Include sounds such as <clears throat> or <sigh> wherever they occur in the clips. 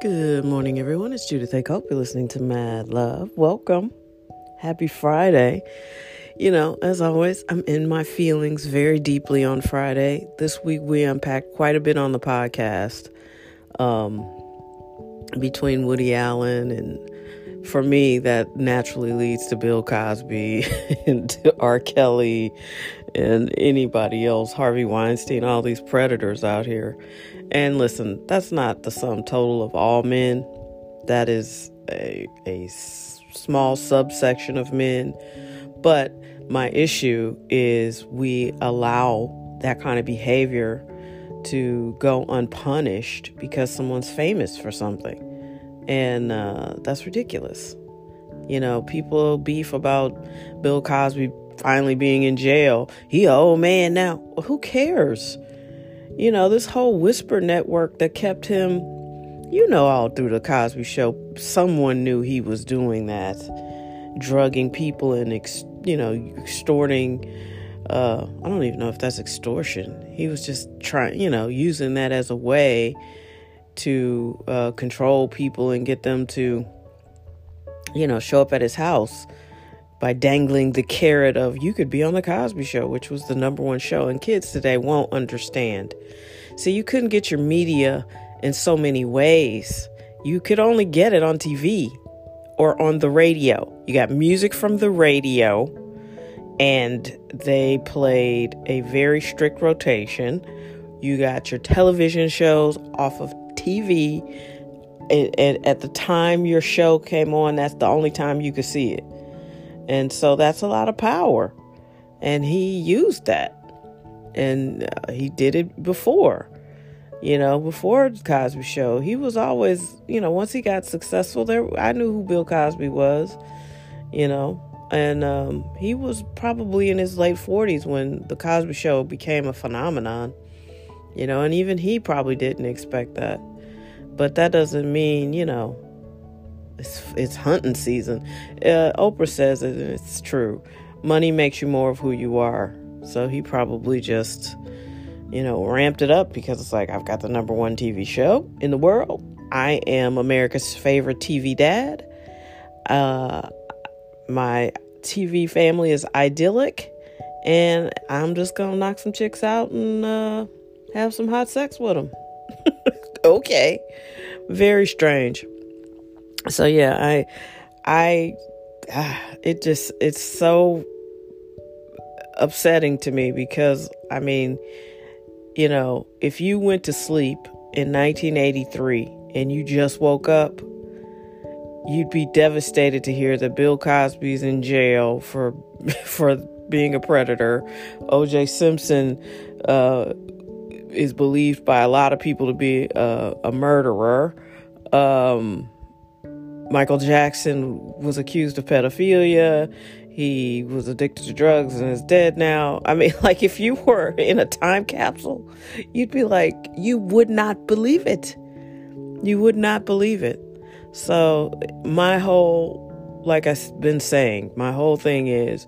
Good morning, everyone. It's Judith A. Cope. You're listening to Mad Love. Welcome. Happy Friday. You know, as always, I'm in my feelings very deeply on Friday. This week, we unpacked quite a bit on the podcast um, between Woody Allen and for me, that naturally leads to Bill Cosby <laughs> and to R. Kelly and anybody else, Harvey Weinstein, all these predators out here. And listen, that's not the sum total of all men. That is a, a small subsection of men. But my issue is we allow that kind of behavior to go unpunished because someone's famous for something. And uh, that's ridiculous. You know, people beef about Bill Cosby finally being in jail. He a old man now. Well, who cares? You know, this whole whisper network that kept him, you know, all through the Cosby show, someone knew he was doing that, drugging people and, ex, you know, extorting. Uh, I don't even know if that's extortion. He was just trying, you know, using that as a way to uh, control people and get them to, you know, show up at his house by dangling the carrot of you could be on the Cosby show, which was the number one show, and kids today won't understand. See, you couldn't get your media in so many ways. You could only get it on TV or on the radio. You got music from the radio, and they played a very strict rotation. You got your television shows off of TV. And at the time your show came on, that's the only time you could see it. And so that's a lot of power. And he used that. And uh, he did it before. You know, before the Cosby show, he was always, you know, once he got successful there, I knew who Bill Cosby was, you know. And um, he was probably in his late 40s when the Cosby show became a phenomenon, you know, and even he probably didn't expect that. But that doesn't mean, you know, it's, it's hunting season. Uh, Oprah says it, and it's true. Money makes you more of who you are. So he probably just, you know, ramped it up because it's like, I've got the number one TV show in the world. I am America's favorite TV dad. Uh, my TV family is idyllic. And I'm just to knock some chicks out and uh, have some hot sex with them. <laughs> okay. Very strange so yeah i i ah, it just it's so upsetting to me because i mean you know if you went to sleep in 1983 and you just woke up you'd be devastated to hear that bill cosby's in jail for <laughs> for being a predator oj simpson uh, is believed by a lot of people to be uh, a murderer um, Michael Jackson was accused of pedophilia. He was addicted to drugs and is dead now. I mean, <laughs> like, if you were in a time capsule, you'd be like, you would not believe it. You would not believe it. So, my whole, like I've been saying, my whole thing is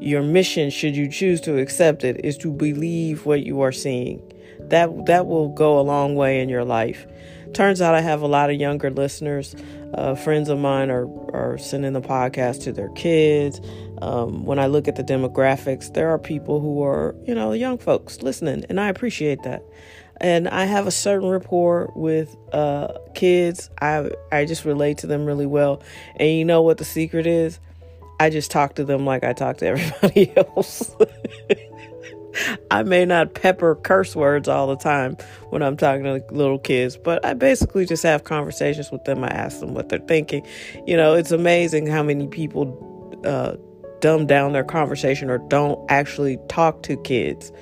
your mission, should you choose to accept it, is to believe what you are seeing. That, that will go a long way in your life. Turns out I have a lot of younger listeners. Uh, friends of mine are, are sending the podcast to their kids. Um, when I look at the demographics, there are people who are, you know, young folks listening, and I appreciate that. And I have a certain rapport with uh, kids. I I just relate to them really well. And you know what the secret is? I just talk to them like I talk to <laughs> everybody else. <laughs> <laughs> I may not pepper curse words all the time when I'm talking to little kids, but I basically just have conversations with them. I ask them what they're thinking. You know, it's amazing how many people uh, dumb down their conversation or don't actually talk to kids,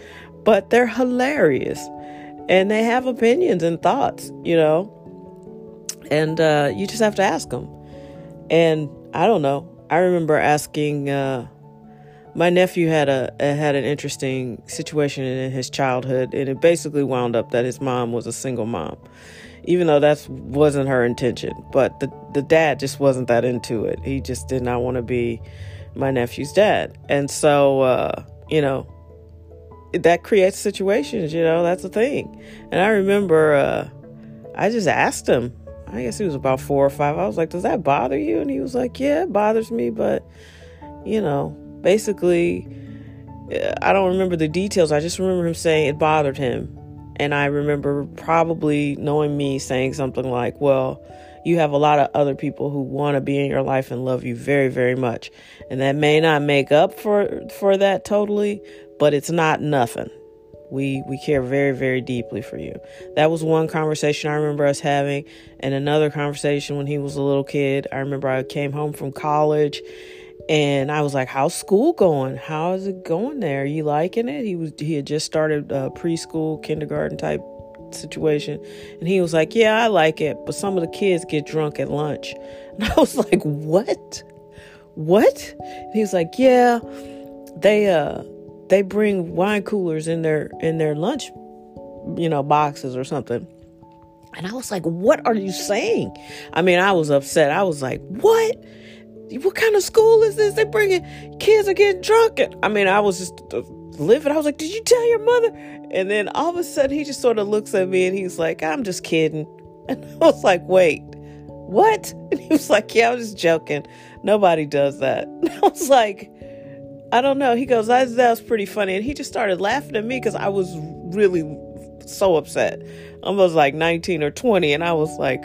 but they're hilarious and they have opinions and thoughts, you know, and uh, you just have to ask them. And I don't know. I remember asking. Uh, my nephew had a had an interesting situation in his childhood, and it basically wound up that his mom was a single mom, even though that wasn't her intention. But the the dad just wasn't that into it. He just did not want to be my nephew's dad, and so uh, you know that creates situations. You know that's a thing. And I remember uh, I just asked him I guess he was about four or five. I was like, Does that bother you? And he was like, Yeah, it bothers me, but you know, basically, I don't remember the details. I just remember him saying it bothered him. And I remember probably knowing me saying something like, Well, you have a lot of other people who want to be in your life and love you very, very much. And that may not make up for for that totally, but it's not nothing. We we care very very deeply for you. That was one conversation I remember us having and another conversation when he was a little kid. I remember I came home from college and I was like, "How's school going? How is it going there? Are you liking it?" He was he had just started a preschool, kindergarten type situation, and he was like, "Yeah, I like it, but some of the kids get drunk at lunch." <laughs> And I was like, "What? What?" And he was like, "Yeah, they uh they bring wine coolers in their in their lunch, you know, boxes or something." And I was like, "What are you saying?" I mean, I was upset. I was like, "What?" What kind of school is this? They bringing kids are getting drunk. And, I mean, I was just uh, living. I was like, did you tell your mother? And then all of a sudden, he just sort of looks at me and he's like, I'm just kidding. <laughs> And I was like, wait, what? <laughs> And he was like, yeah, I was just joking. Nobody does that. <laughs> And I was like, I don't know. He goes, that, that was pretty funny. And he just started laughing at me because I was really so upset. I was like 19 or 20. And I was like,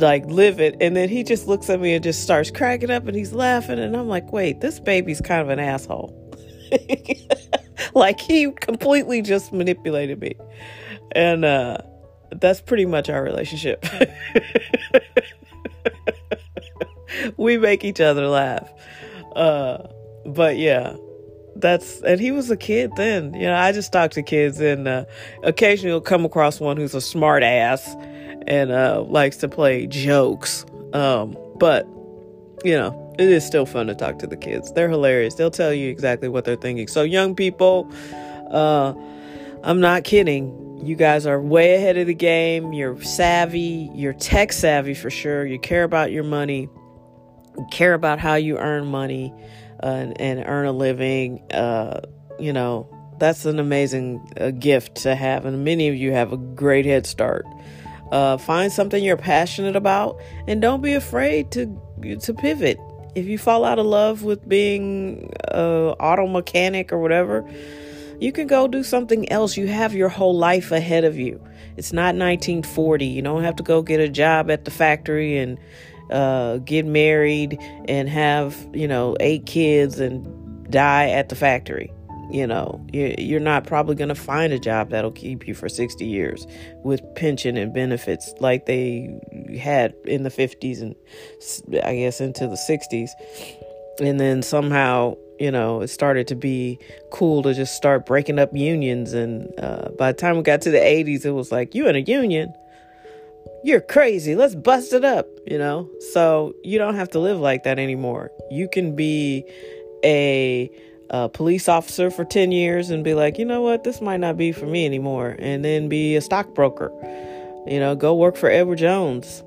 like live it and then he just looks at me and just starts cracking up and he's laughing. And i'm like wait this baby's kind of an asshole. <laughs> Like he completely just manipulated me. And uh that's pretty much our relationship. <laughs> We make each other laugh. Uh but yeah that's and he was a kid then. You know i just talk to kids and uh occasionally you'll come across one who's a smart ass and uh, likes to play jokes. Um, but, you know, it is still fun to talk to the kids. They're hilarious. They'll tell you exactly what they're thinking. So, young people, uh, I'm not kidding. You guys are way ahead of the game. You're savvy. You're tech savvy for sure. You care about your money. You care about how you earn money uh, and, and, earn a living. Uh, you know, that's an amazing uh, gift to have. And many of you have a great head start. Uh, find something you're passionate about, and don't be afraid to to pivot. If you fall out of love with being a auto mechanic or whatever, you can go do something else. You have your whole life ahead of you. It's not 1940. You don't have to go get a job at the factory and uh, get married and have you know eight kids and die at the factory you know you're not probably going to find a job that'll keep you for 60 years with pension and benefits like they had in the 50s and i guess into the 60s and then somehow you know it started to be cool to just start breaking up unions and uh, by the time we got to the 80s it was like you in a union? You're crazy. Let's bust it up you know? So you don't have to live like that anymore. You can be a a police officer for 10 years and be like, you know what, this might not be for me anymore. And then be a stockbroker. You know, go work for Edward Jones.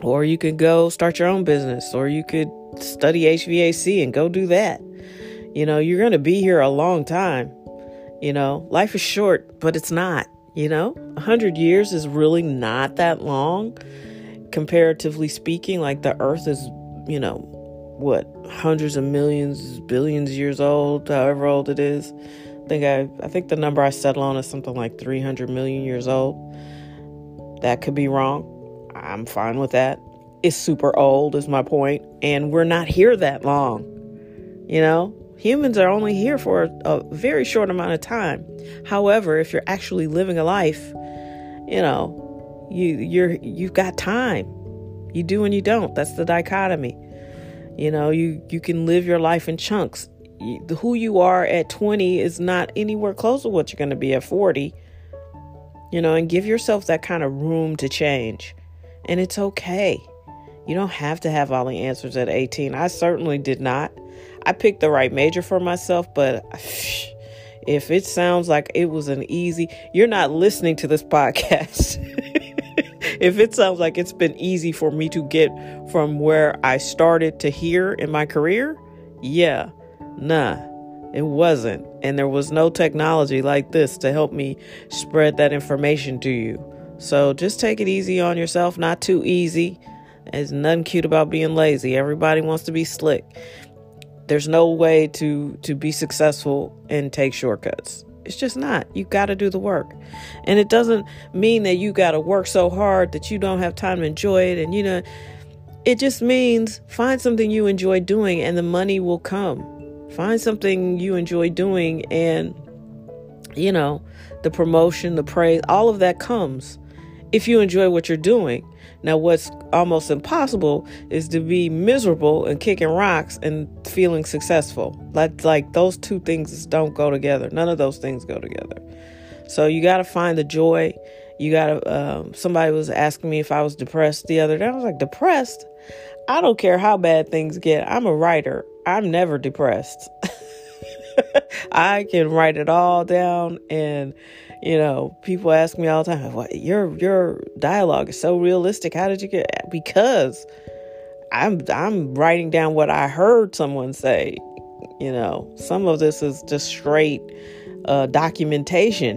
Or you could go start your own business. Or you could study HVAC and go do that. You know, you're going to be here a long time. You know, life is short, but it's not. You know, 100 years is really not that long, comparatively speaking. Like the earth is, you know, what hundreds of millions, billions years old, however old it is. I think I I think the number I settle on is something like 300 million years old. That could be wrong. I'm fine with that. It's super old is my point, and we're not here that long. You know, humans are only here for a, a very short amount of time. However, if you're actually living a life, you know, you you're you've got time. You do and you don't. That's the dichotomy. You know, you you can live your life in chunks. Who you are at 20 is not anywhere close to what you're going to be at 40. You know, and give yourself that kind of room to change. And it's okay. You don't have to have all the answers at 18. I certainly did not. I picked the right major for myself, but <sighs> if it sounds like it was an easy, you're not listening to this <laughs> podcast. If it sounds like it's been easy for me to get from where I started to here in my career, yeah, nah, it wasn't. And there was no technology like this to help me spread that information to you. So just take it easy on yourself, not too easy. There's nothing cute about being lazy. Everybody wants to be slick. There's no way to to be successful and take shortcuts. It's just not. You got to do the work. And it doesn't mean that you got to work so hard that you don't have time to enjoy it and you know it just means find something you enjoy doing and the money will come. Find something you enjoy doing and you know, the promotion, the praise, all of that comes if you enjoy what you're doing. Now, what's almost impossible is to be miserable and kicking rocks and feeling successful. Like, like those two things don't go together. None of those things go together. So you got to find the joy. You got to. Um, somebody was asking me if I was depressed the other day. I was like, depressed? I don't care how bad things get. I'm a writer. I'm never depressed. <laughs> I can write it all down and you know, people ask me all the time, "What your your dialogue is so realistic. How did you get?" Because I'm I'm writing down what I heard someone say. You know, some of this is just straight uh, documentation.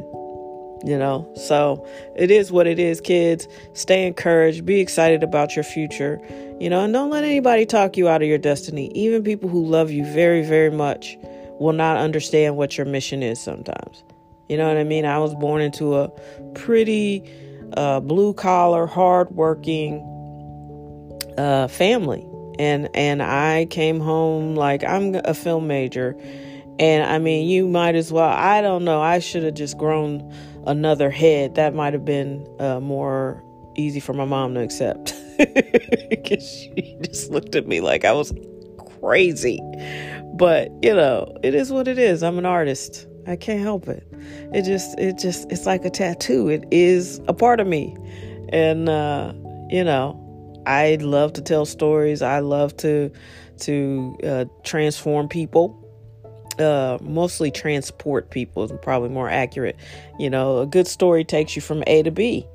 You know, so it is what it is, kids. Stay encouraged. Be excited about your future. You know, and don't let anybody talk you out of your destiny. Even people who love you very, very much will not understand what your mission is sometimes. You know what I mean? I was born into a pretty uh, blue collar, hardworking uh, family, and and I came home like I'm a film major, and I mean you might as well. I don't know. I should have just grown another head. That might have been uh, more easy for my mom to accept <laughs> because she just looked at me like I was crazy. But you know, it is what it is. I'm an artist. I can't help it. It just, it just, it's like a tattoo. It is a part of me. And, uh, you know, I love to tell stories. I love to, to uh, transform people. Uh, mostly transport people is probably more accurate. You know, a good story takes you from A to B.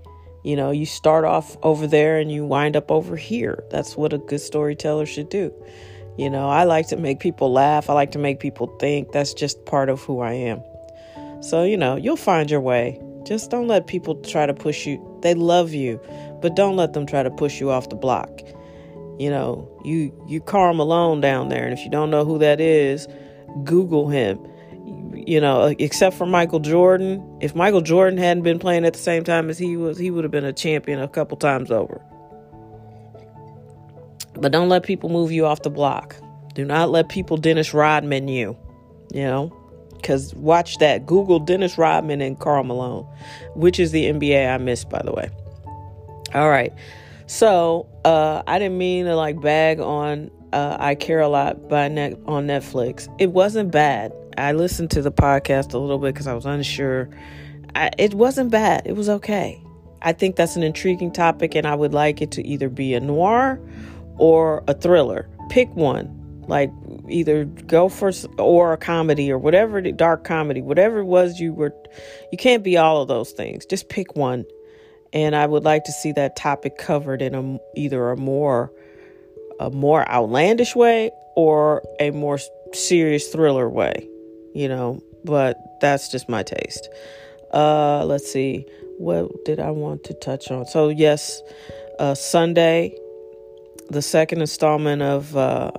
You know, you start off over there and you wind up over here. That's what a good storyteller should do. You know, I like to make people laugh. I like to make people think. That's just part of who I am. So, you know, you'll find your way. Just don't let people try to push you. They love you, but don't let them try to push you off the block. You know, you you Karl Malone down there, and if you don't know who that is, Google him. You know, except for Michael Jordan, if Michael Jordan hadn't been playing at the same time as he was, he would have been a champion a couple times over. But don't let people move you off the block. Do not let people Dennis Rodman you. You know, because watch that. Google Dennis Rodman and Karl Malone, which is the NBA I missed, by the way. All right. So uh, I didn't mean to like bag on uh, I Care a Lot by net on Netflix. It wasn't bad. I listened to the podcast a little bit because I was unsure. I, it wasn't bad. It was okay. I think that's an intriguing topic, and I would like it to either be a noir or a thriller. Pick one. Like either go for or a comedy or whatever dark comedy, whatever it was you were. You can't be all of those things. Just pick one. And I would like to see that topic covered in a either a more a more outlandish way or a more serious thriller way, you know. But that's just my taste. Uh, let's see. What did I want to touch on? So yes, uh, Sunday the second installment of uh,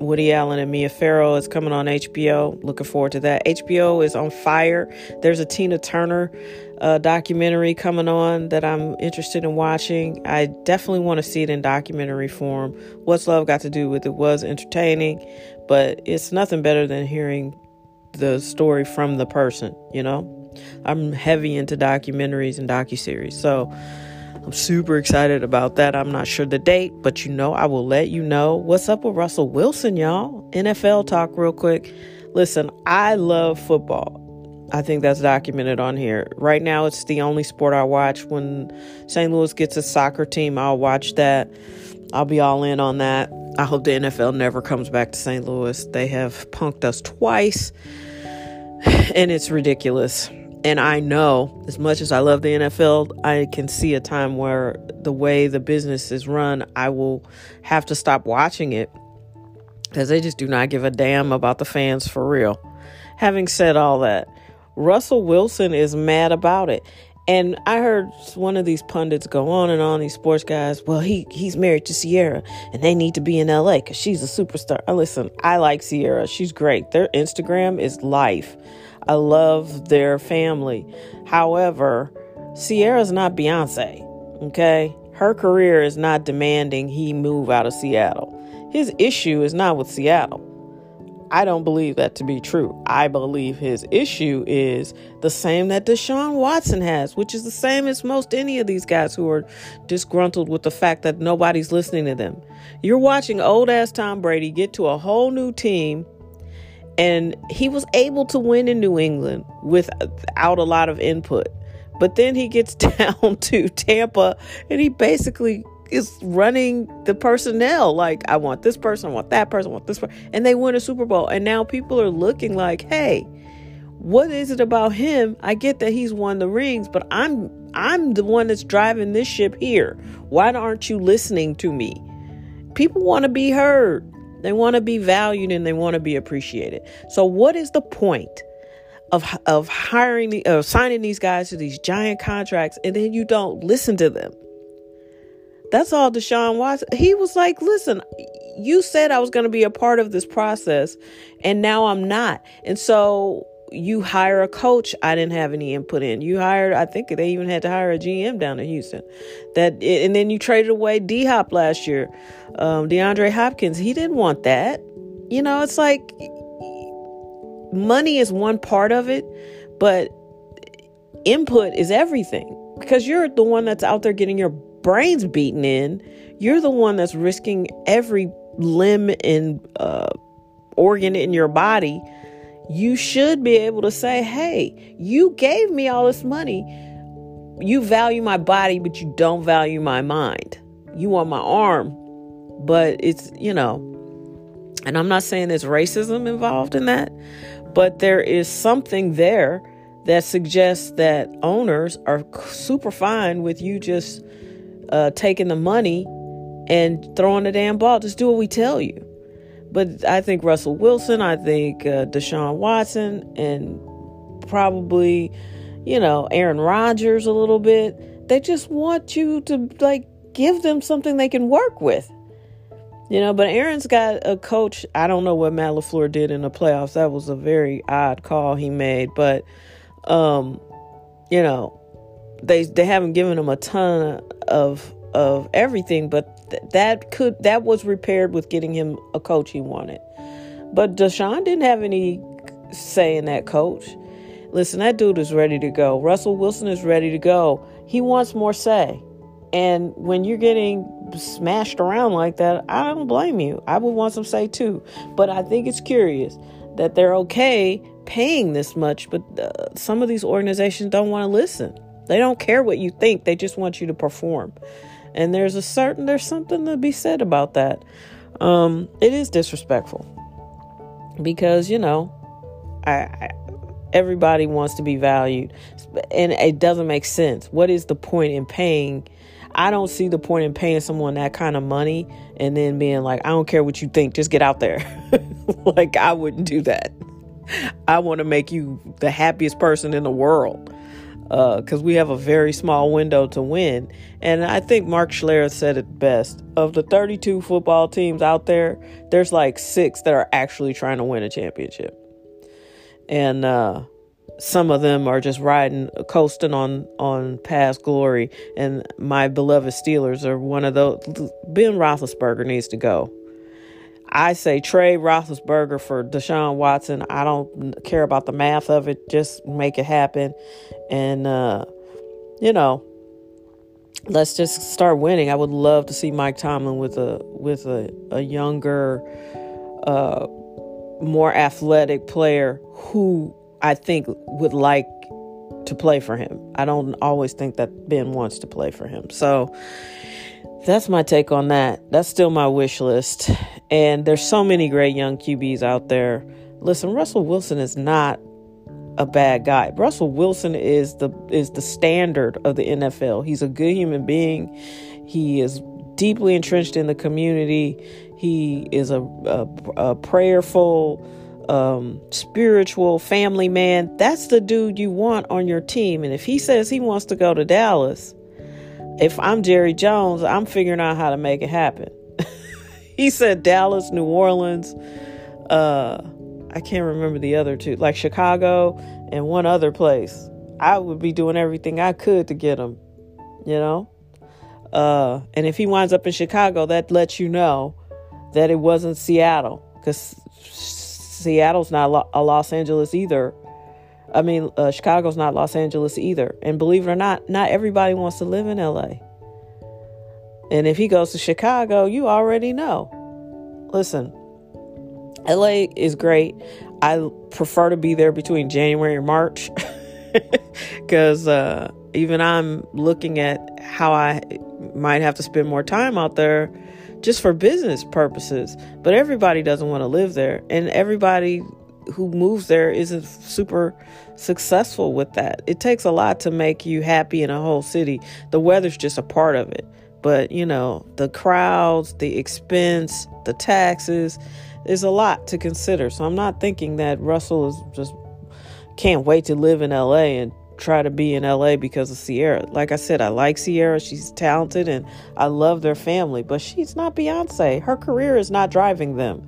Woody Allen and Mia Farrow is coming on HBO. Looking forward to that. HBO is on fire. There's a Tina Turner uh, documentary coming on that I'm interested in watching. I definitely want to see it in documentary form. What's Love got to do with it was entertaining, but it's nothing better than hearing the story from the person, you know? I'm heavy into documentaries and docuseries. So, I'm super excited about that. I'm not sure the date, but you know, I will let you know. What's up with Russell Wilson, y'all? NFL talk, real quick. Listen, I love football. I think that's documented on here. Right now, it's the only sport I watch. When St. Louis gets a soccer team, I'll watch that. I'll be all in on that. I hope the NFL never comes back to St. Louis. They have punked us twice, <sighs> and it's ridiculous. And I know, as much as I love the NFL, I can see a time where the way the business is run, I will have to stop watching it because they just do not give a damn about the fans for real. Having said all that, Russell Wilson is mad about it. And I heard one of these pundits go on and on, these sports guys, well, he he's married to Ciara and they need to be in LA because she's a superstar. Listen, I like Ciara. She's great. Their Instagram is life. I love their family. However, Ciara's not Beyonce. Okay? Her career is not demanding he move out of Seattle. His issue is not with Seattle. I don't believe that to be true. I believe his issue is the same that Deshaun Watson has, which is the same as most any of these guys who are disgruntled with the fact that nobody's listening to them. You're watching old ass Tom Brady get to a whole new team, and he was able to win in New England without a lot of input. But then he gets <laughs> down to Tampa and he basically is running the personnel. Like, I want this person, I want that person, I want this person. And they win a Super Bowl. And now people are looking like, hey, what is it about him? I get that he's won the rings, but I'm I'm the one that's driving this ship here. Why aren't you listening to me? People want to be heard. They want to be valued and they want to be appreciated. So what is the point of of hiring of signing these guys to these giant contracts and then you don't listen to them? That's all Deshaun Watson. He was like, listen, you said I was going to be a part of this process, and now I'm not. And so you hire a coach I didn't have any input in. You hired, I think they even had to hire a GM down in Houston. That and then you traded away D Hop last year, um, DeAndre Hopkins. He didn't want that. You know, it's like money is one part of it, but input is everything because you're the one that's out there getting your brains beaten in, you're the one that's risking every limb and uh, organ in your body. You should be able to say, hey, you gave me all this money. You value my body, but you don't value my mind. You want my arm, but it's, you know, and I'm not saying there's racism involved in that, but there is something there that suggests that owners are super fine with you just uh, taking the money and throwing the damn ball. Just do what we tell you. But I think Russell Wilson, I think uh, Deshaun Watson, and probably, you know, Aaron Rodgers a little bit. They just want you to like give them something they can work with. You know, but Aaron's got a coach. I don't know what Matt LaFleur did in the playoffs. That was a very odd call he made, but um, you know, they they haven't given him a ton of of everything, but th- that could that was repaired with getting him a coach he wanted. But Deshaun didn't have any say in that coach. Listen, that dude is ready to go. Russell Wilson is ready to go. He wants more say. And when you're getting smashed around like that, I don't blame you. I would want some say too. But I think it's curious that they're okay paying this much, but uh, some of these organizations don't want to listen. They don't care what you think, they just want you to perform. And there's a certain there's something to be said about that. Um, it is disrespectful because you know, I, I everybody wants to be valued, and it doesn't make sense. What is the point in paying? I don't see the point in paying someone that kind of money and then being like, I don't care what you think, just get out there. <laughs> like I wouldn't do that. I want to make you the happiest person in the world because uh, we have a very small window to win. And I think Mark Schlereth said it best. Of the 32 football teams out there, there's like six that are actually trying to win a championship. And uh, some of them are just riding, coasting on, on past glory. And my beloved Steelers are one of those. Ben Roethlisberger needs to go. I say trade Roethlisberger for Deshaun Watson. I don't care about the math of it. Just make it happen, and uh, you know, let's just start winning. I would love to see Mike Tomlin with a with a, a younger, uh, more athletic player who I think would like to play for him. I don't always think that Ben wants to play for him. So that's my take on that. That's still my wish list. And there's so many great young QBs out there. Listen, Russell Wilson is not a bad guy. Russell Wilson is the is the standard of the NFL. He's a good human being. He is deeply entrenched in the community. He is a, a, a prayerful, um, spiritual family man, that's the dude you want on your team. And if he says he wants to go to Dallas, if I'm Jerry Jones, I'm figuring out how to make it happen. <laughs> he said Dallas, New Orleans, uh, I can't remember the other two, like Chicago and one other place. I would be doing everything I could to get him, you know? Uh, and if he winds up in Chicago, that lets you know that it wasn't Seattle because Seattle's not a Los Angeles either. I mean, uh, Chicago's not Los Angeles either. And believe it or not, not everybody wants to live in LA. And if he goes to Chicago, you already know. Listen, LA is great. I prefer to be there between January and March <laughs> because uh, even I'm looking at how I might have to spend more time out there just for business purposes. But everybody doesn't want to live there, and everybody who moves there isn't super successful with that. It takes a lot to make you happy in a whole city. The weather's just a part of it. But, you know, the crowds, the expense, the taxes, there's a lot to consider. So I'm not thinking that Russell is just can't wait to live in LA and try to be in LA because of Ciara. Like I said, I like Ciara. She's talented and I love their family, but she's not Beyonce. Her career is not driving them.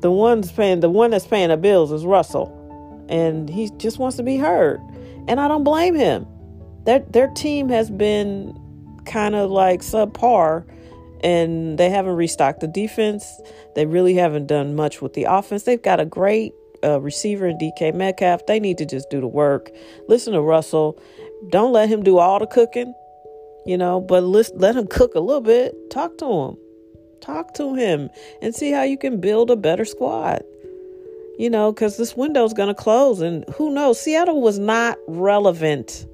The one's paying the one that's paying the bills is Russell. And he just wants to be heard. And I don't blame him. Their their team has been kind of like subpar and they haven't restocked the defense. They really haven't done much with the offense. They've got a great uh, receiver in DK Metcalf. They need to just do the work. Listen to Russell. Don't let him do all the cooking, you know, but let, let him cook a little bit. Talk to him. Talk to him and see how you can build a better squad. You know, because this window is going to close, and who knows? Seattle was not relevant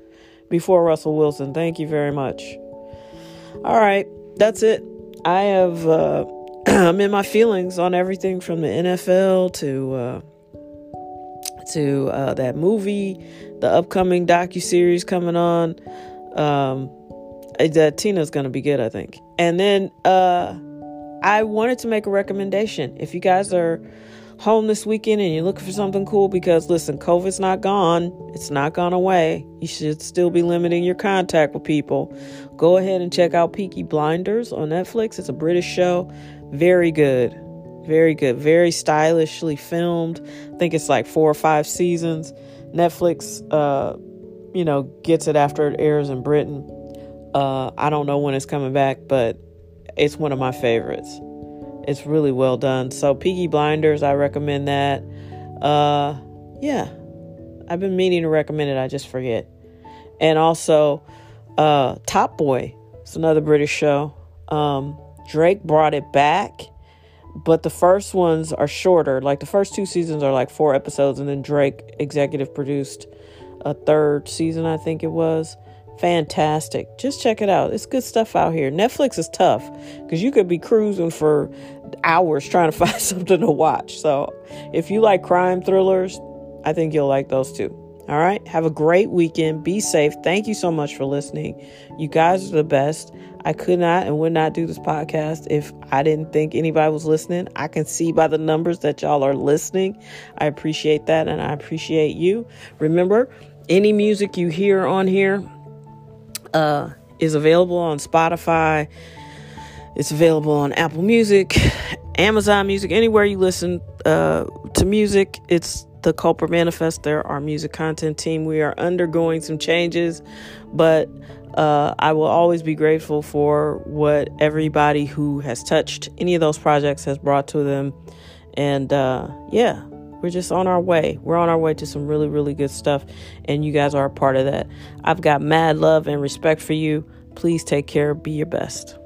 before Russell Wilson. Thank you very much. All right, that's it. I have uh, <clears throat> I'm in my feelings on everything from the NFL to uh, to uh, that movie, the upcoming docu series coming on. Um, that Tina's gonna be good, I think. And then uh, I wanted to make a recommendation. If you guys are home this weekend and you're looking for something cool because listen, COVID's not gone. It's not gone away. You should still be limiting your contact with people. Go ahead and check out Peaky Blinders on Netflix. It's a British show. Very good. Very good. Very stylishly filmed. I think it's like four or five seasons. Netflix uh, you know, gets it after it airs in Britain. Uh, I don't know when it's coming back, but it's one of my favorites. It's really well done. So Peaky Blinders, I recommend that. Uh yeah. I've been meaning to recommend it, I just forget. And also uh Top Boy. It's another British show. Um Drake brought it back, but the first ones are shorter. Like the first two seasons are like 4 episodes and then Drake executive produced a third season, I think it was fantastic. Just check it out. It's good stuff out here. Netflix is tough because you could be cruising for hours trying to <laughs> find something to watch. So if you like crime thrillers, I think you'll like those too. All right. Have a great weekend. Be safe. Thank you so much for listening. You guys are the best. I could not and would not do this podcast if I didn't think anybody was listening. I can see by the numbers that y'all are listening. I appreciate that and I appreciate you. Remember, any music you hear on here, uh, is available on Spotify. It's available on Apple Music, Amazon Music, anywhere you listen uh, to music. It's the Culper Manifest. They're our music content team. We are undergoing some changes, but uh, I will always be grateful for what everybody who has touched any of those projects has brought to them. And uh, yeah, we're just on our way. We're on our way to some really, really good stuff, and you guys are a part of that. I've got mad love and respect for you. Please take care. Be your best.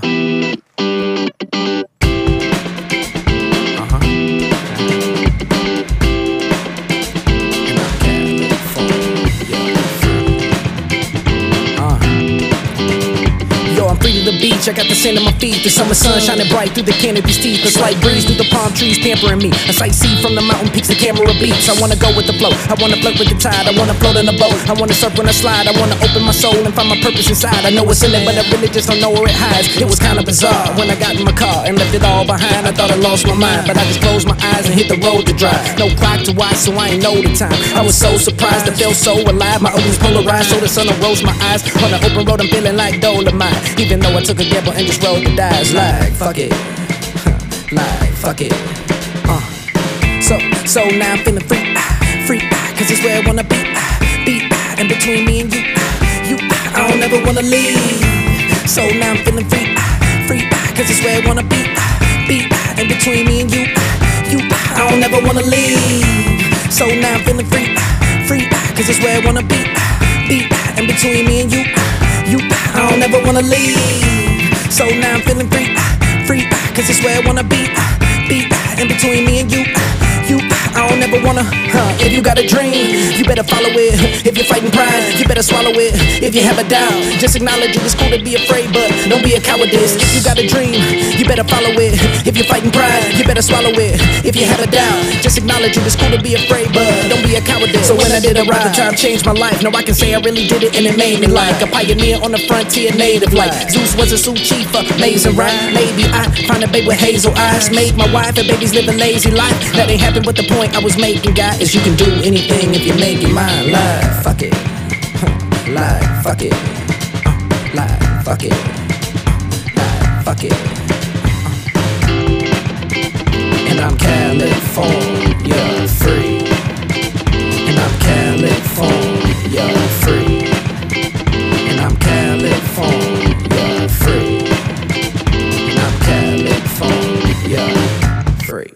I the summer sun shining bright through the canopy's teeth. A slight breeze through the palm trees pampering me. A sight see from the mountain peaks, the camera beats. I wanna go with the flow. I wanna float with the tide. I wanna float in a boat. I wanna surf on a slide. I wanna open my soul and find my purpose inside. I know it's in it, but I really just don't know where it hides. It was kinda bizarre when I got in my car and left it all behind. I thought I lost my mind, but I just closed my eyes and hit the road to drive. No clock to watch, so I ain't know the time. I was so surprised, I felt so alive. My ovaries polarized, so the sun arose my eyes. On the open road, I'm feeling like Dolomite. Even though I took a gamble and just rolled the dice, like fuck it, <laughs> like fuck it. Uh. So, so now I'm feeling free, ah, free, ah, cause it's where I wanna be, ah, be, ah, and between me and you, ah, you, ah, I don't ever wanna leave. So now I'm feeling free, ah, free, cause it's where I wanna be, be, and between me and you, you, I don't ever wanna leave. So now I'm feeling free, ah, free, cause it's where I wanna be, be, and between me and you, you, I don't ever wanna leave. So now I'm feeling free, ah, free, ah, cause it's where I wanna be, ah, be, in between me and you, I don't ever wanna, huh? If you got a dream, you better follow it. If you're fighting pride, you better swallow it. If you have a doubt, just acknowledge it. It's cool to be afraid, but don't be a cowardice. If you got a dream, you better follow it. If you're fighting pride, you better swallow it. If you have a doubt, just acknowledge it. It's cool to be afraid, but don't be a cowardice. So when I did a ride, the time changed my life. Now I can say I really did it, and it made me like a pioneer on the frontier, native like Zeus was a suit chief, amazing, right? Maybe I find a babe with hazel eyes, made my wife and babies live a lazy life. That ain't happened, but the point I was making, guy, is you can do anything if you make your mind live. Fuck it, <laughs> live, fuck it, uh, live, fuck it, live, fuck it. Uh. And I'm California free. And I'm California free. And I'm California free. And I'm California free.